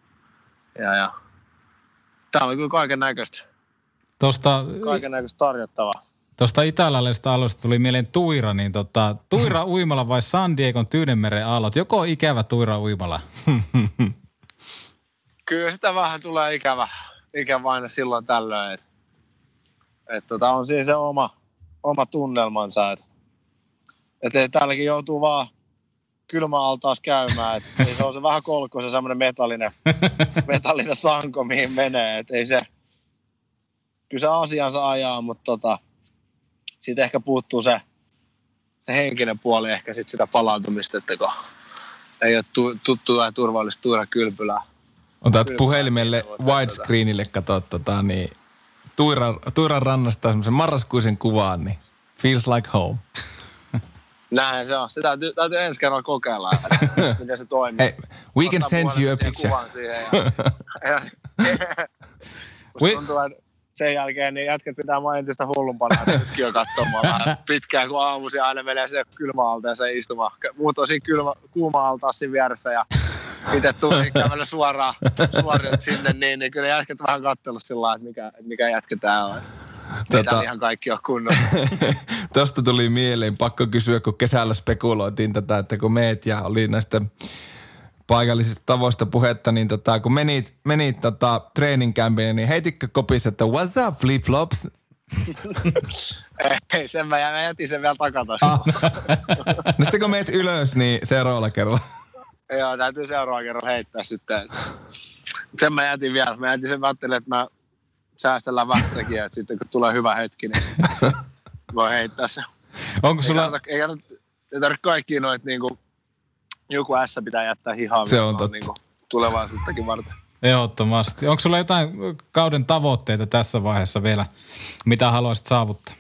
ja, ja. Täällä on kyllä kaiken näköistä. Tosta, kaiken näköistä tarjottavaa. Tuosta italialaisesta alusta tuli mieleen Tuira, niin tota, Tuira uimala vai San Diegon Tyynenmeren aallot? Joko ikävä Tuira uimala? Kyllä sitä vähän tulee ikävä, ikävä aina silloin tällöin. Et, et tota, on siinä se oma, oma tunnelmansa. Et, et täälläkin joutuu vaan kylmäaltaas käymään. Et ei se on se vähän kolkko, se semmoinen metallinen, metallinen sanko, mihin menee. Et ei se, kyllä se asiansa ajaa, mutta tota, siitä ehkä puuttuu se, se henkinen puoli ehkä sit sitä palautumista, että kun ei ole tu, tuttua ja turvallista tuoda kylpylää Otat puhelimelle widescreenille, katsot tota, niin Tuiran, Tuiran rannasta semmoisen marraskuisen kuvaan, niin feels like home. Näin se on. Se täytyy, täytyy ensi kerralla kokeilla, miten se toimii. Hey, we can send you a picture. Ja, ja, we... tuntuu, että sen jälkeen niin jätket pitää mua entistä hullumpana nytkin jo katsomaan pitkään, kun aamuisin aina menee se kylmä se istuma. Muut on siinä kylmä, kuuma altaa siinä vieressä ja itse tuli kävellä suoraan, suoraan sinne, niin, niin kyllä jätket vähän katsellut sillä lailla, että mikä, että mikä jätkä tää on. Tota, ihan kaikki on kunnossa. Tuosta tuli mieleen, pakko kysyä, kun kesällä spekuloitiin tätä, että kun meet ja oli näistä paikallisista tavoista puhetta, niin tota, kun menit, menit tota, treeninkämpiin, niin heititkö kopissa, että what's up flip-flops? Ei, sen mä, mä jätin sen vielä takata. Ah. no sitten kun meet ylös, niin seuraavalla kerralla. Joo, täytyy seuraavalla kerralla heittää sitten. Sen mä jätin vielä. Mä jätin sen välttelyyn, että mä säästellään vähtäkin, että sitten kun tulee hyvä hetki, niin voi heittää se. Onko sulla... Ei tarvitse, ei tarvitse, ei tarvitse kaikki noita niinku, joku S pitää jättää hihaa. Se on totta. Niinku, tulevaisuuttakin varten. Ehdottomasti. Onko sulla jotain kauden tavoitteita tässä vaiheessa vielä, mitä haluaisit saavuttaa?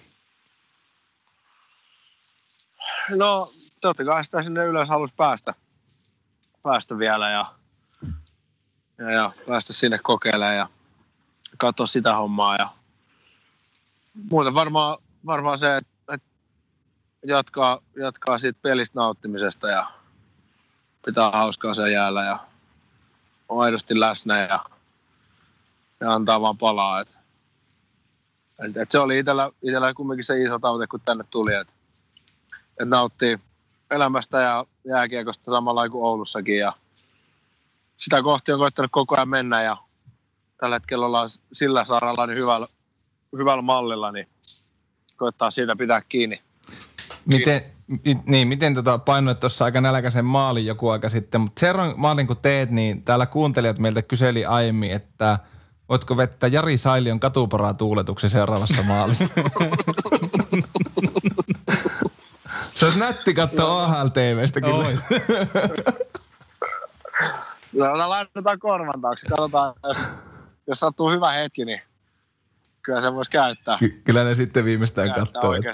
No, totta kai sitä sinne ylös halusi päästä, päästä vielä ja, ja, ja päästä sinne kokeilemaan ja katsoa sitä hommaa. Ja muuten varmaan, varmaan se, että, että jatkaa, jatkaa siitä pelistä nauttimisesta ja pitää hauskaa sen jäällä ja on aidosti läsnä ja, ja antaa vaan palaa. Et, et, et se oli itsellä, itsellä kumminkin se iso tavoite, kun tänne tuli, että et nauttii elämästä ja jääkiekosta samalla kuin Oulussakin ja sitä kohti on koittanut koko ajan mennä ja tällä hetkellä ollaan sillä saralla niin hyvällä, hyvällä mallilla, niin koittaa siitä pitää kiinni. Miten, niin, miten tota painoit tuossa aika nälkäisen maalin joku aika sitten, mutta seuraavan maalin kun teet, niin täällä kuuntelijat meiltä kyseli aiemmin, että voitko vettää Jari Sailion katuporaa tuuletuksen seuraavassa maalissa? Se olisi nätti katsoa AHL-TVstä kyllä. No, laitetaan korvan taakse. Katsotaan, jos jos sattuu hyvä hetki, niin kyllä se voisi käyttää. Ky- kyllä ne sitten viimeistään katsoo. Että...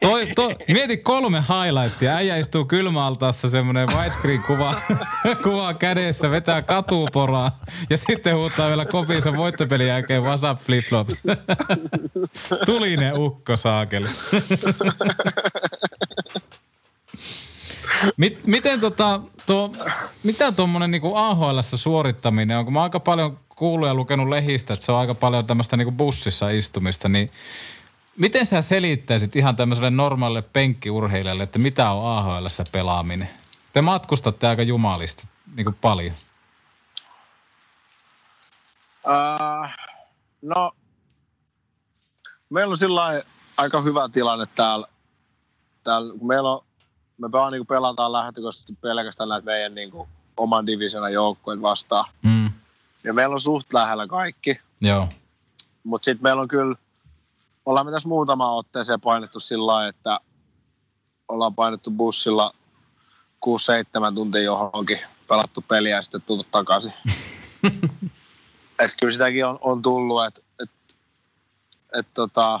toi, toi, mieti kolme highlightia. Äijä istuu kylmäaltaassa semmoinen widescreen kuva, kuva kädessä, vetää katuporaa ja sitten huuttaa vielä kopissa voittopelin jälkeen WhatsApp flip-flops. Tuli ne ukko saakeli. Mit, miten tota, tuo, mitä tuommoinen niinku AHL suorittaminen on? Kun mä aika paljon kuullut ja lukenut lehistä, että se on aika paljon tämmöistä niinku bussissa istumista, niin miten sä selittäisit ihan tämmöiselle normaalille penkkiurheilijalle, että mitä on AHL pelaaminen? Te matkustatte aika jumalisti niin kuin paljon. Uh, no, meillä on sillä aika hyvä tilanne täällä. täällä kun meillä on me vaan niin pelataan lähtökohtaisesti pelkästään näitä meidän niin kuin, oman divisiona joukkojen vastaan. Mm. Ja meillä on suht lähellä kaikki. Joo. Mutta sitten meillä on kyllä, ollaan me tässä muutama otteeseen painettu sillä lailla, että ollaan painettu bussilla 6-7 tuntia johonkin, pelattu peliä ja sitten tullut takaisin. että kyllä sitäkin on, on tullut, että et, et, tota,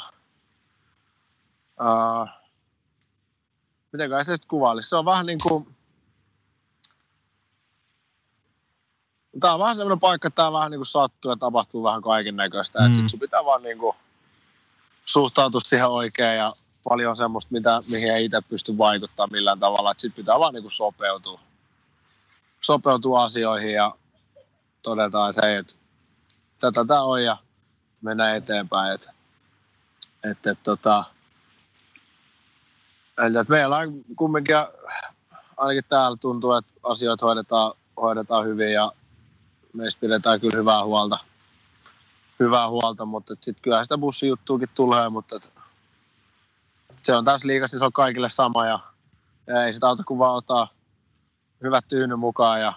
uh, miten kai se sitten kuvailisi. Se on vähän niin kuin, Tämä on vähän semmoinen paikka, että tämä vähän niin kuin sattuu ja tapahtuu vähän kaiken näköistä. Mm. Sitten sun pitää vaan niin kuin suhtautua siihen oikein ja paljon semmoista, mitä, mihin ei itse pysty vaikuttamaan millään tavalla. Sitten pitää vaan niin kuin sopeutua. sopeutua asioihin ja todetaan, hei, että tätä tämä on ja mennään eteenpäin. Että, että, että tota, että meillä on kumminkin, ainakin täällä tuntuu, että asioita hoidetaan, hoidetaan hyvin ja meistä pidetään kyllä hyvää huolta. Hyvää huolta, mutta sitten kyllä sitä bussijuttuukin tulee, mutta et, se on taas liikassa, se on kaikille sama ja, ja ei sitä auta kuin vaan ottaa hyvät tyyny mukaan ja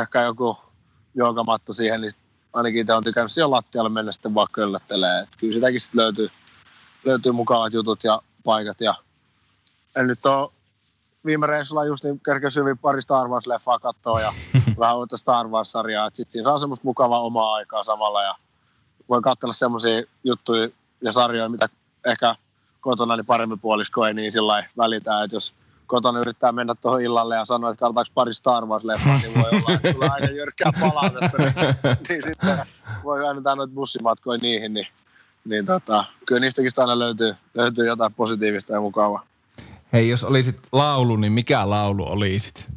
ehkä joku joogamatto siihen, niin ainakin itse on tykännyt siellä lattialle mennä sitten vaan köllöttelee. kyllä sitäkin sitten löytyy, löytyy mukavat jutut ja paikat ja en nyt ole viime reissulla just niin kerkesin hyvin pari Star Wars-leffaa katsoa ja vähän uutta Star Wars-sarjaa. Sitten siinä saa semmoista mukavaa omaa aikaa samalla ja voi katsella semmoisia juttuja ja sarjoja, mitä ehkä kotona niin paremmin puolisko ei niin sillä välitä, että jos kotona yrittää mennä tuohon illalle ja sanoa, että katsotaanko pari Star Wars-leffaa, niin voi olla, että tulee aika jyrkkää palautetta. Niin, niin sitten voi aina noita bussimatkoja niihin, niin, niin tota, kyllä niistäkin aina löytyy, löytyy jotain positiivista ja mukavaa. Hei, jos olisit laulu, niin mikä laulu olisit?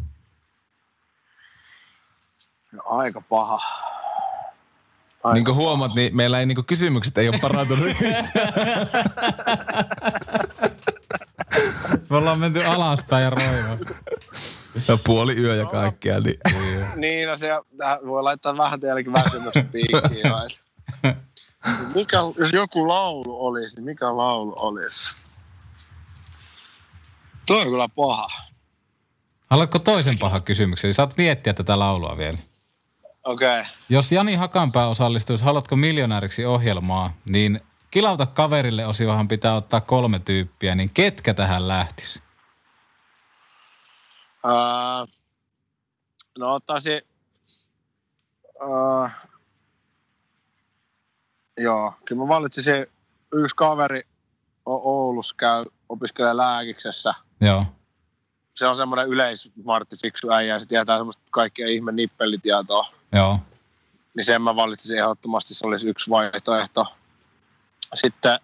No, aika paha. Aika niin kuin huomaat, niin meillä ei niin kysymykset ei ole parantunut Me ollaan menty alaspäin ja roiva. Ja puoli yö ja kaikkea. Niin, niin no se voi laittaa vähän teillekin väsymyksen piikkiin. mikä, jos joku laulu olisi, niin mikä laulu olisi? Tuo on kyllä paha. Haluatko toisen paha kysymyksen? Saat miettiä tätä laulua vielä. Okei. Okay. Jos Jani Hakanpää osallistuisi Haluatko miljonääriksi ohjelmaa, niin Kilauta kaverille osiohan pitää ottaa kolme tyyppiä, niin ketkä tähän lähtis? Uh, no ottaisin... Uh, joo, kyllä mä valitsisin yksi kaveri Oulussa käy, opiskelee lääkiksessä. Joo. Se on semmoinen yleismartti fiksu äijä ja se tietää semmoista kaikkia ihme nippelitietoa. Joo. Niin sen mä valitsisin ehdottomasti, se olisi yksi vaihtoehto. Sitten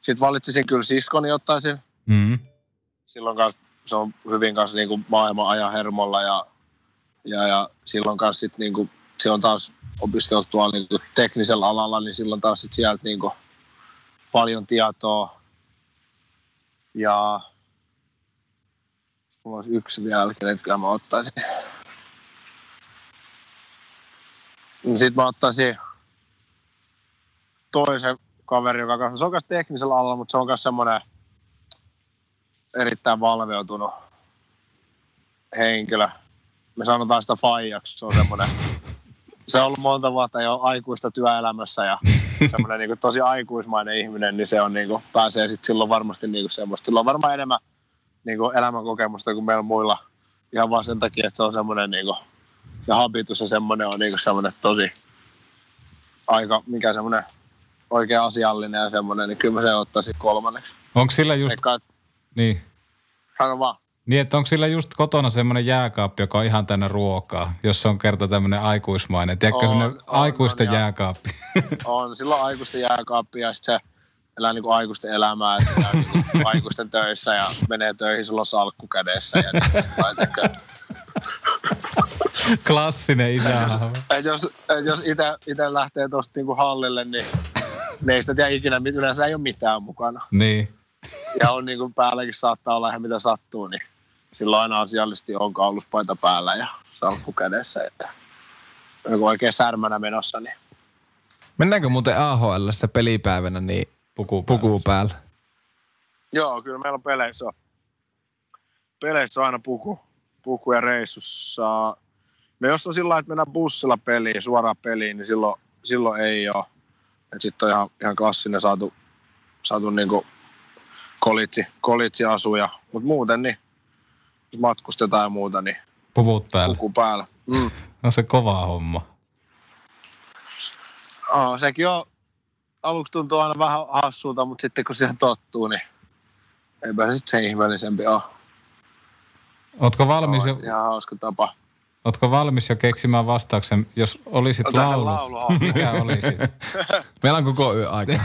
sit valitsisin kyllä siskoni ottaisin. Mm. Silloin kanssa se on hyvin kanssa niin kuin maailman ajan hermolla ja, ja, ja silloin kanssa sit niin kuin, se on taas opiskeltu tuolla niin kuin teknisellä alalla, niin silloin taas sit sieltä niin kuin paljon tietoa. Ja mulla olisi yksi vielä, kenetkä mä ottaisin. Sitten mä ottaisin toisen kaveri, joka kanssa, se on kanssa teknisellä alalla, mutta se on myös semmoinen erittäin valveutunut henkilö. Me sanotaan sitä faijaksi, se on semmoinen, se on ollut monta vuotta jo aikuista työelämässä ja semmoinen niin tosi aikuismainen ihminen, niin se on niin kuin, pääsee sitten silloin varmasti niin kuin semmoista. Sillä on varmaan enemmän niin kuin elämänkokemusta kuin meillä muilla ihan vaan sen takia, että se on semmoinen niin kuin, ja habitus ja semmoinen on niin kuin semmoinen tosi aika, mikä semmoinen oikein asiallinen ja semmoinen, niin kyllä mä se ottaisin kolmanneksi. Onko sillä just... Eikä, niin. Sano vaan. Niin, että onko sillä just kotona semmoinen jääkaappi, joka on ihan tänne ruokaa, jos on kerta tämmöinen aikuismainen. Tiedätkö on, semmoinen on, aikuisten on, jääkaappi? On, silloin aikuisten jääkaappi ja sitten se elää niin kuin aikuisten elämää, että niin aikuisten töissä ja menee töihin, sulla on salkku kädessä. Ja niin, Klassinen isä. Et jos, et jos itse lähtee tuosta niinku hallille, niin ne ei sitä tiedä ikinä, yleensä ei ole mitään mukana. Niin. Ja on niin kuin päälläkin saattaa olla ihan mitä sattuu, niin silloin aina asiallisesti on kauluspaita päällä ja salkku kädessä. Että joku oikein särmänä menossa. Niin. Mennäänkö muuten AHL pelipäivänä niin puku, puku päällä? Joo, kyllä meillä on peleissä on, peleissä on aina puku, puku ja reissussa. No jos on sillä että mennään bussilla peliin, suoraan peliin, niin silloin, silloin ei ole. Sitten on ihan, ihan klassinen saatu, saatu niinku kolitsi, kolitsi asuja. Mutta muuten niin, jos matkustetaan ja muuta, niin Puvut päällä. Puku päällä. Mm. No se kovaa homma. Oh, sekin on, aluksi tuntuu aina vähän hassulta, mutta sitten kun siihen tottuu, niin eipä se sitten sen ihmeellisempi ole. Ootko valmis jo? Ihan hauska tapa. Ootko valmis jo keksimään vastauksen, jos olisit Otan laulu? laulu mikä olisi? Meillä on koko yö aika.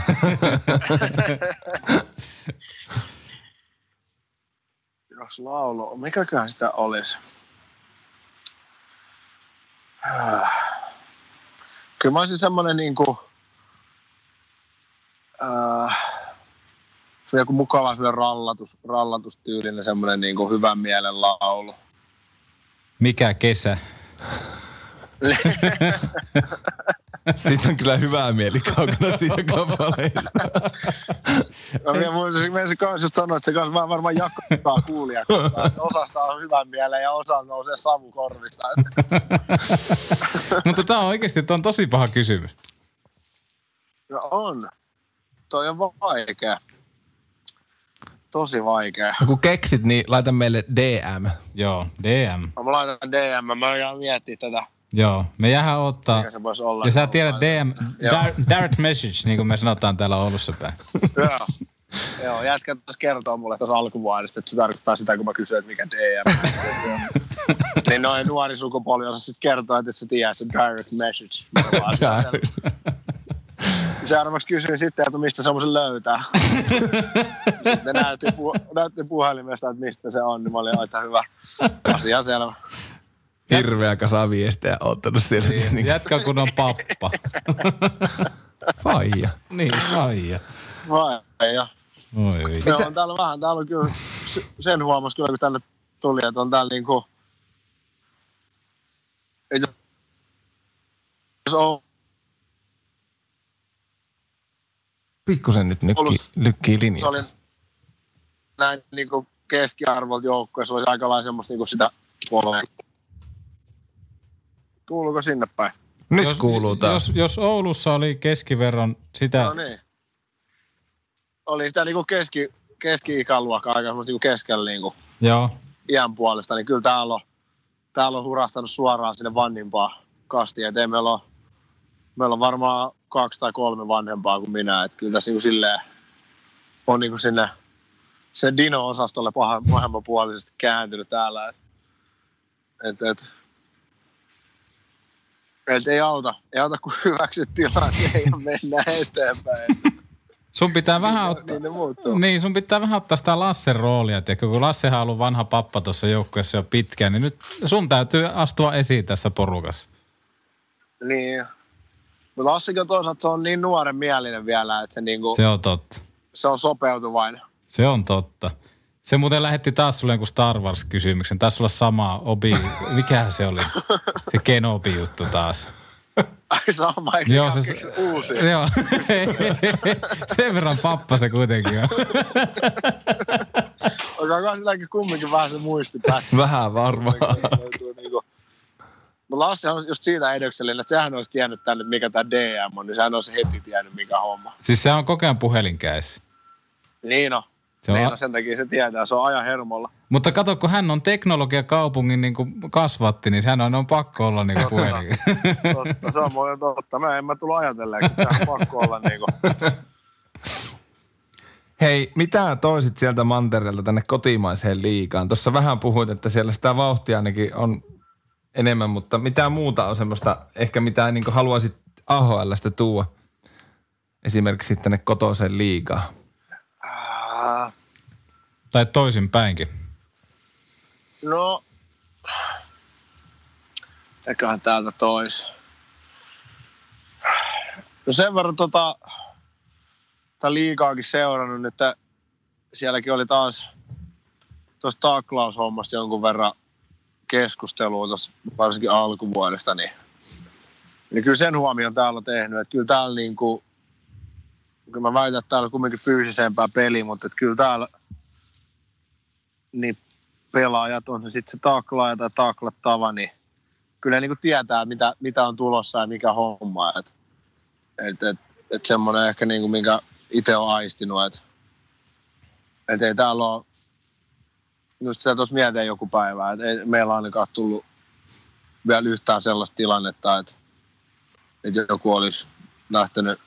jos laulu, mikäköhän sitä olisi? Kyllä mä olisin semmoinen niinku, äh, joku mukava semmoinen rallatus, rallatustyylinen semmoinen niinku hyvän mielen laulu. Mikä kesä? Siitä on kyllä hyvää mieli kaukana siitä kappaleesta. no, minä kanssa just sanoa, että se kanssa varmaan jakaa kuulijat. Osasta on hyvän mieleen ja osa nousee savu korvista. Mutta tämä on oikeasti tämä on tosi paha kysymys. No on. Toi on vaikea. tosi vaikea. No kun keksit, niin laita meille DM. Joo, DM. Mä laitan DM, mä jään miettiä tätä, Joo, me jäähän ottaa. mikä se voisi olla. Ja sä tiedät DM, direct message, niin kuin me sanotaan täällä Oulussa päin. Joo. Joo, jätkä tuossa kertoo mulle tuossa alkuvuodesta, että se tarkoittaa sitä, kun mä kysyin, että mikä DM. niin noin nuori sukupolvi osaa sitten kertoa, että sä tiedät, se direct message. Vaan- Seuraavaksi kysyin sitten, että mistä semmoisen löytää. sitten näytti, pu- näytti puhelimesta, että mistä se on, niin mä olin aika hyvä. Asia selvä. Hirveä kasa viestejä ottanut siellä. Niin, Jätkä kun on pappa. faija. niin, faija. Vai, ja. Oi. Joo, on täällä vähän, täällä on kyllä, sen huomasi kyllä, kun tänne tuli, että on täällä niinku, ei jos on Pikkusen nyt nykki, Ollut- lykkii se linjaa. oli näin niinku keskiarvolta joukkueessa, olisi aika lailla semmoista niinku sitä puolella. Kuuluuko sinne päin? Nyt kuuluu taas. Jos, jos Oulussa oli keskiverron sitä, No niin. Oli sitä niinku keski, keski-ikäluokkaa aika semmoista niinku keskellä niinku joo, iän puolesta, niin kyllä täällä on, täällä on hurahtanut suoraan sinne vanhimpaan kastiin. Et ei meillä on, meillä on varmaan kaksi tai kolme vanhempaa kuin minä. Et kyllä tässä niinku silleen on niinku sinne sen Dino-osastolle pahemmanpuolisesti kääntynyt täällä. Et, et, et, et ei auta, ei auta kun hyväksyt tilanteen ja mennään eteenpäin. sun pitää vähän ottaa, niin ne muuttuu. niin sun pitää vähän ottaa sitä Lassen roolia, tiedätkö? kun Lassehan on ollut vanha pappa tuossa joukkueessa jo pitkään, niin nyt sun täytyy astua esiin tässä porukassa. Niin. Mutta Lassikin on toisaalta se on niin nuoren mielinen vielä, että se, niinku, se, on totta. se on sopeutuvainen. Se on totta. Se muuten lähetti taas sulle jonkun Star Wars-kysymyksen. Taisi olla sama Obi, mikä se oli? Se Kenobi-juttu taas. Ai sama, Joo, se- uusi. Joo, sen verran pappa se kuitenkin on. Onko silläkin kumminkin vähän se muisti. Vähän varmaan. No Lassi on just siitä edoksellinen, että sehän olisi tiennyt tänne, että mikä tämä DM on, niin sehän olisi heti tiennyt, mikä homma. Siis se on koko ajan puhelinkäis. Niin on. Se on, Niin on, sen takia se tietää, se on ajan hermolla. mutta kato, kun hän on teknologiakaupungin niin kuin kasvatti, niin hän on, on pakko olla niin kuin puhelin. Totta, se on muuten totta. Mä en mä tullut ajatelleeksi, että sehän on pakko olla niinku. Hei, mitä toisit sieltä mantereelta tänne kotimaiseen liikaan? Tuossa vähän puhuit, että siellä sitä vauhtia ainakin on enemmän, mutta mitä muuta on semmoista, ehkä mitä niin haluaisit AHLstä tuua esimerkiksi tänne kotoiseen liigaan? Ah, tai toisinpäinkin. No, eiköhän täältä tois. No sen verran tota, tätä liikaakin seurannut, nyt että sielläkin oli taas tuossa taklaushommasta jonkun verran keskustelua tuossa varsinkin alkuvuodesta, niin, niin kyllä sen huomion täällä on tehnyt, että kyllä täällä niinku, kyllä mä väitän, että täällä on kumminkin fyysisempää peli, mutta että kyllä täällä niin pelaajat, on se sitten se taklaaja tai taklattava, niin kyllä niin tietää, mitä, mitä on tulossa ja mikä homma. Et, et, et, et semmoinen ehkä niin kuin, minkä itse on aistinut, että et ei täällä ole, just se tuossa mietin joku päivä, että ei meillä ainakaan tullut vielä yhtään sellaista tilannetta, että, että joku olisi lähtenyt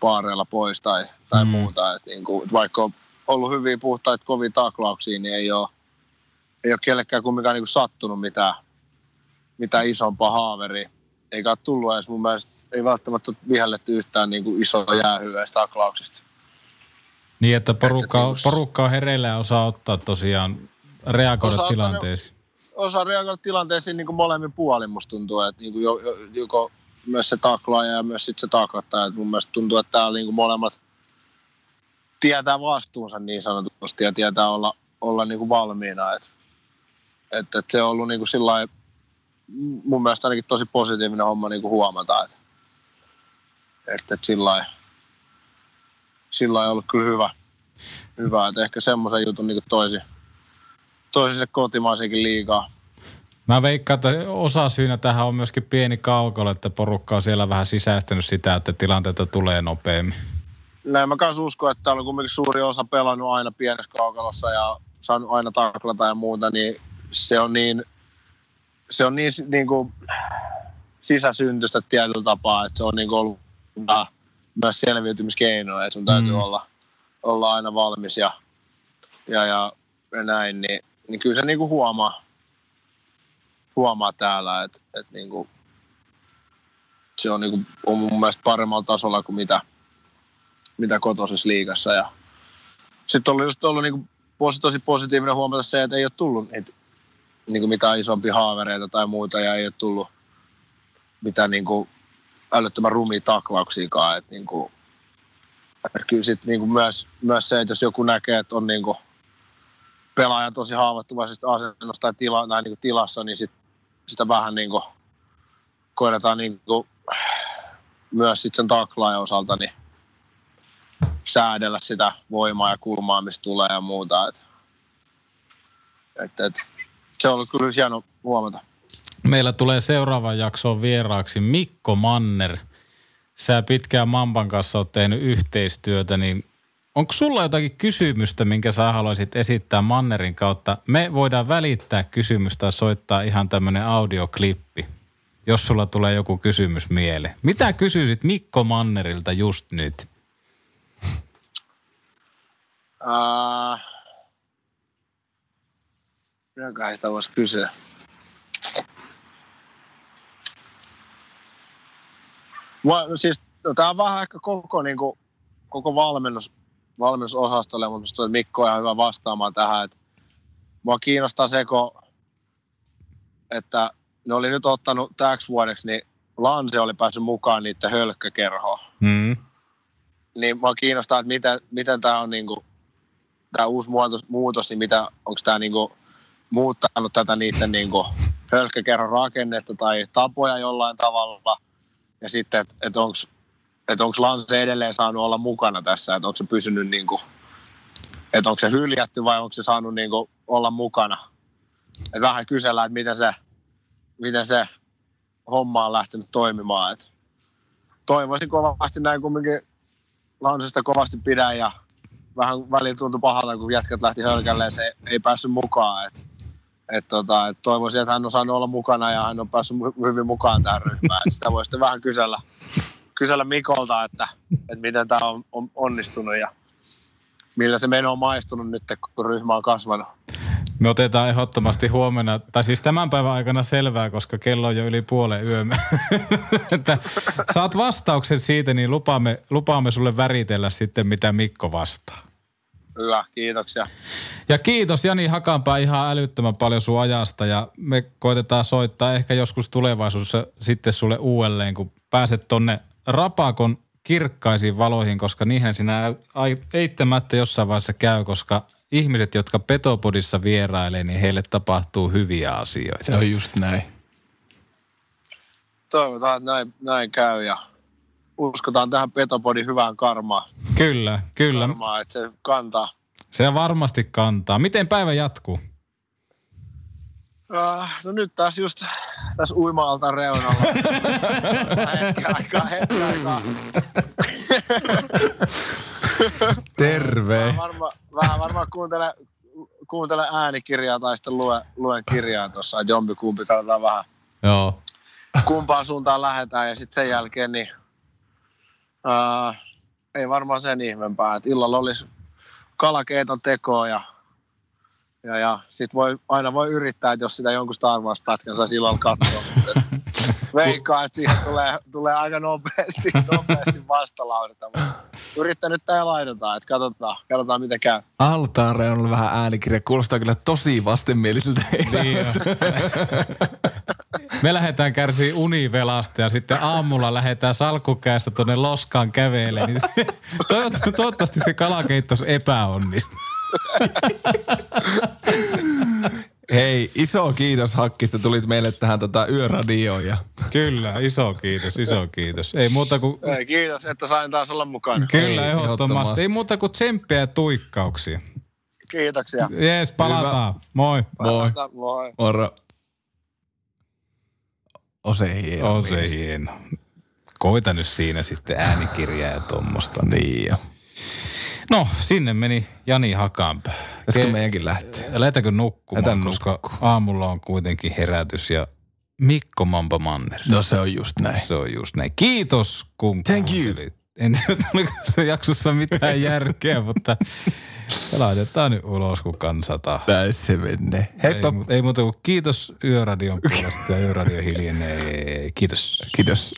paareilla pois tai, tai Mm. muuta. Et niin kuin, vaikka on ollut hyviä puhtaita kovia taklauksia, niin ei ole, ei ole kellekään kumminkaan niin kuin sattunut mitään, mitään isompaa haaveria. Eikä ole tullut edes mun mielestä, ei välttämättä ole vihelletty yhtään niin kuin isoa jäähyä taklauksista. Niin, että porukka, Että porukka on hereillä ja osaa ottaa tosiaan, reagoida ottaa tilanteisiin. Osaa reagoida tilanteisiin niin kuin molemmin puolin, musta tuntuu, että niin kuin jo, jo, joko myös se taklaaja ja myös sit se taklattaja. Et mun mielestä tuntuu, että täällä niin kuin molemmat tietää vastuunsa niin sanotusti ja tietää olla, olla niin kuin valmiina. Et, et, et se on ollut niin kuin sillai, mun mielestä ainakin tosi positiivinen homma niin kuin huomata, että et, et sillai, sillai ollut kyllä hyvä. hyvä. Et ehkä semmoisen jutun niin toisi, toisi se kotimaisenkin liikaa. Mä veikkaan, että osa syynä tähän on myöskin pieni kaukalo, että porukka on siellä vähän sisäistänyt sitä, että tilanteita tulee nopeammin. näin mä kanssa uskon, että täällä on kuitenkin suuri osa pelannut aina pienessä kaukalossa ja saanut aina taklata ja muuta, niin se on niin, se on niin, niin kuin sisäsyntystä tietyllä tapaa, että se on niin kuin ollut myös selviytymiskeino, että sun täytyy mm. olla, olla aina valmis ja, ja, ja näin, niin, niin kyllä se niin kuin huomaa, huomaa täällä, että, että niin kuin, se on, niin kuin, on mun mielestä paremmalla tasolla kuin mitä, mitä kotoisessa liigassa. Ja sitten oli just ollut niin kuin, tosi positiivinen huomata se, että ei ole tullut niitä, niin kuin mitään isompia haavereita tai muuta ja ei ole tullut mitään niin kuin, älyttömän rumia taklauksiakaan. Että, niin kuin, että kyllä sit, niin kuin myös, myös se, että jos joku näkee, että on niin kuin, pelaaja tosi haavoittuvaisesta asennosta tai, tila, tai niin tilassa, niin sit, sitä vähän niin kuin, koetaan niin kuin, myös sit sen taklaajan osalta niin säädellä sitä voimaa ja kulmaa, mistä tulee ja muuta. Et, et, et, se on ollut kyllä hieno huomata. Meillä tulee seuraavan jaksoon vieraaksi Mikko Manner. Sä pitkään Mamban kanssa oot tehnyt yhteistyötä, niin onko sulla jotakin kysymystä, minkä sä haluaisit esittää Mannerin kautta? Me voidaan välittää kysymystä tai soittaa ihan tämmöinen audioklippi, jos sulla tulee joku kysymys mieleen. Mitä kysyisit Mikko Mannerilta just nyt? Uh, Mitäköhän sitä voisi kysyä? Mua, siis, no, tämä on vähän ehkä koko, niin kuin, koko valmennus, valmennusosastolle, mutta että Mikko on ihan hyvä vastaamaan tähän. Että mua kiinnostaa se, että ne oli nyt ottanut täksi vuodeksi, niin Lanse oli päässyt mukaan niiden hölkkäkerhoon. Mm. Niin mua kiinnostaa, että miten, miten tämä on niin kuin, tämä uusi muutos, muutos niin mitä, onko tämä niinku muuttanut tätä niiden niinku hölkkäkerron rakennetta tai tapoja jollain tavalla. Ja sitten, että et onko et onko Lance edelleen saanut olla mukana tässä, että onko se pysynyt niinku, että onko se hyljätty vai onko se saanut niinku olla mukana. Et vähän kysellään, että miten se, miten se homma on lähtenyt toimimaan. Et toivoisin kovasti näin kumminkin Lansesta kovasti pidän ja vähän välillä tuntui pahalta, kun jätkät lähti hölkälle se ei päässyt mukaan. Et, et tota, et toivoisin, että hän on saanut olla mukana ja hän on päässyt hyvin mukaan tähän ryhmään. Et sitä voi sitten vähän kysellä, kysellä Mikolta, että, että miten tämä on, on onnistunut ja millä se meno on maistunut nyt, kun ryhmä on kasvanut. Me otetaan ehdottomasti huomenna, tai siis tämän päivän aikana selvää, koska kello on jo yli puolen yömme. että saat vastauksen siitä, niin lupaamme, lupaamme sulle väritellä sitten, mitä Mikko vastaa. Hyvä, kiitoksia. Ja kiitos Jani Hakanpää ihan älyttömän paljon sun ajasta ja me koitetaan soittaa ehkä joskus tulevaisuudessa sitten sulle uudelleen, kun pääset tonne Rapakon kirkkaisiin valoihin, koska niihin sinä eittämättä jossain vaiheessa käy, koska ihmiset, jotka Petopodissa vierailee, niin heille tapahtuu hyviä asioita. Se on just näin. Toivotaan, että näin, näin käy ja uskotaan tähän Petopodin hyvään karmaan. Kyllä, kyllä. Karmaa, että se kantaa. Se varmasti kantaa. Miten päivä jatkuu? Uh, no nyt taas just tässä uima reunalla. aikaa, aikaa. Terve. Vähän varmaan varma kuuntele, kuuntele äänikirjaa tai sitten lue, luen kirjaa tuossa, että jompi kumpi katsotaan vähän. Joo. Kumpaan suuntaan lähdetään ja sitten sen jälkeen niin uh, ei varmaan sen ihmeempää, että illalla olisi kalakeiton tekoa ja ja, ja sit voi, aina voi yrittää, että jos sitä jonkun Star Wars-pätkän saa silloin katsoa. veikkaa, että siihen tulee, tulee aika nopeasti, nopeasti vastalaudetta. Yrittänyt tää laitetaan, että katsotaan, katsotaan mitä käy. Altaare on vähän äänikirja. Kuulostaa kyllä tosi vastenmieliseltä. Niin Me lähdetään kärsiä univelasta ja sitten aamulla lähdetään salkkukäessä tuonne loskaan kävelemään. Niin toivottavasti se kalakeittos epäonnistuu. Hei, iso kiitos Hakkista, tulit meille tähän tota yöradioon. Ja... Kyllä, iso kiitos, iso kiitos. Ei muuta kuin... Ei, kiitos, että sain taas olla mukana. Kyllä, Ei, ehdottomasti. Ei muuta kuin tsemppiä ja tuikkauksia. Kiitoksia. Jees, palataan. Hyvä. Moi. Palataan. Moi. Moi. Moro. Ose hieno. Ose hieno. Koita nyt siinä sitten äänikirjaa ja tuommoista. Niin jo. No, sinne meni Jani Hakanpää. Pitäisikö meidänkin lähteä? Lähdetäänkö nukkumaan, Lähdetään koska nukkuu. aamulla on kuitenkin herätys ja Mikko Mampa Manner. No se on just näin. Se on just näin. Kiitos kun Thank you. kuuntelit. En tiedä, tuliko se jaksossa mitään järkeä, mutta laitetaan nyt ulos, kun kansa tahtoo. Näin se menee. Heippa. Ei, ei muuta kuin kiitos Yöradion puolesta ja Yöradio hiljenee. Kiitos. Kiitos.